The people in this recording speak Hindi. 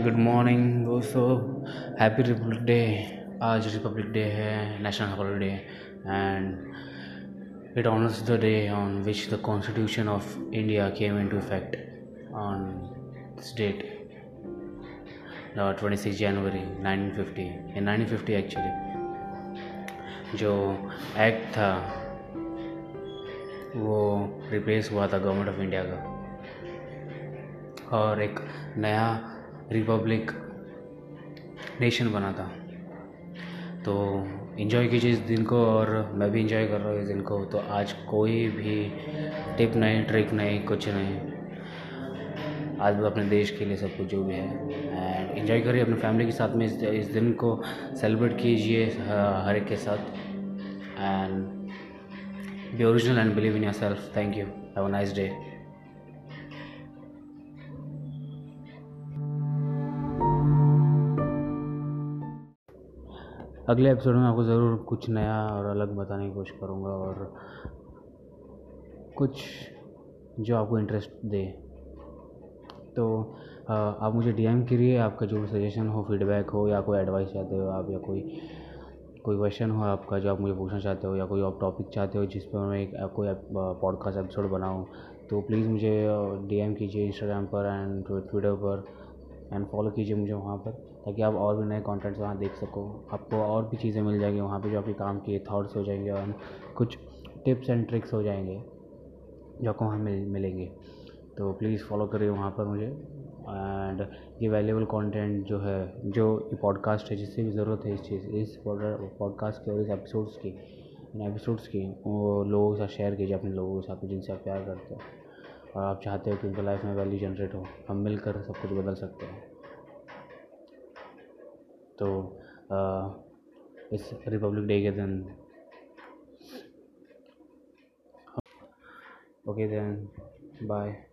गुड मॉर्निंग दोस्तों। हैप्पी रिपब्लिक डे आज रिपब्लिक डे है national holiday and it honours the day on which the constitution of India came into effect on this date twenty six January nineteen fifty nineteen fifty actually जो एक्ट था, वो रिप्लेस हुआ था गवर्नमेंट ऑफ़ इंडिया का। और एक नया रिपब्लिक नेशन बना था। तो इन्जॉय कीजिए इस दिन को और मैं भी इन्जॉय कर रहा हूँ इस दिन को। तो आज कोई भी टिप नहीं ट्रिक नहीं कुछ नहीं। आज भी अपने देश के लिए सब कुछ जो भी है। एंड इन्जॉय करिए अपने फैमिली के साथ में इस, इस दिन को। सेलिब्रेट कीजिए हर एक के साथ। And be original and believe in yourself thank you have a nice day अगले एपिसोड में आपको ज़रूर कुछ नया और अलग बताने की कोशिश करूँगा और कुछ जो आपको इंटरेस्ट दे। तो आप मुझे डीएम करिए, आपका जो सजेशन हो फीडबैक हो, या कोई एडवाइस चाहते हो आप, या कोई कोई क्वेश्चन हो आपका जो आप मुझे पूछना चाहते हो, या कोई आप टॉपिक चाहते हो जिस पर मैं एक, कोई पॉडकास्ट एपिसोड बनाऊँ तो प्लीज़ मुझे डीएम कीजिए इंस्टाग्राम पर एंड ट्विटर पर। एंड फॉलो कीजिए मुझे वहाँ पर, ताकि आप और भी नए कंटेंट्स वहाँ देख सको। आपको और भी चीज़ें मिल जाएँगी वहाँ पे जो आपके काम के थॉट्स हो जाएँगे और कुछ टिप्स एंड ट्रिक्स हो जाएँगे, जो आपको वहाँ मिल, मिलेंगे। तो प्लीज़ फॉलो करिए वहाँ पर मुझे एंड ये वैल्यूबल कंटेंट जो है, जो पॉडकास्ट है, जिससे भी ज़रूरत है इस चीज़, इस पॉडकास्ट की और इस एपिसोड्स की, इन एपिसोड्स की, वो लोगों के साथ शेयर कीजिए अपने लोगों के साथ, जिनसे आप प्यार करते हो। और आप चाहते हो कि उनके लाइफ में वैल्यू जनरेट हो हम मिलकर सब कुछ बदल सकते हैं। तो आ, इस रिपब्लिक डे के दिन ओके देन बाय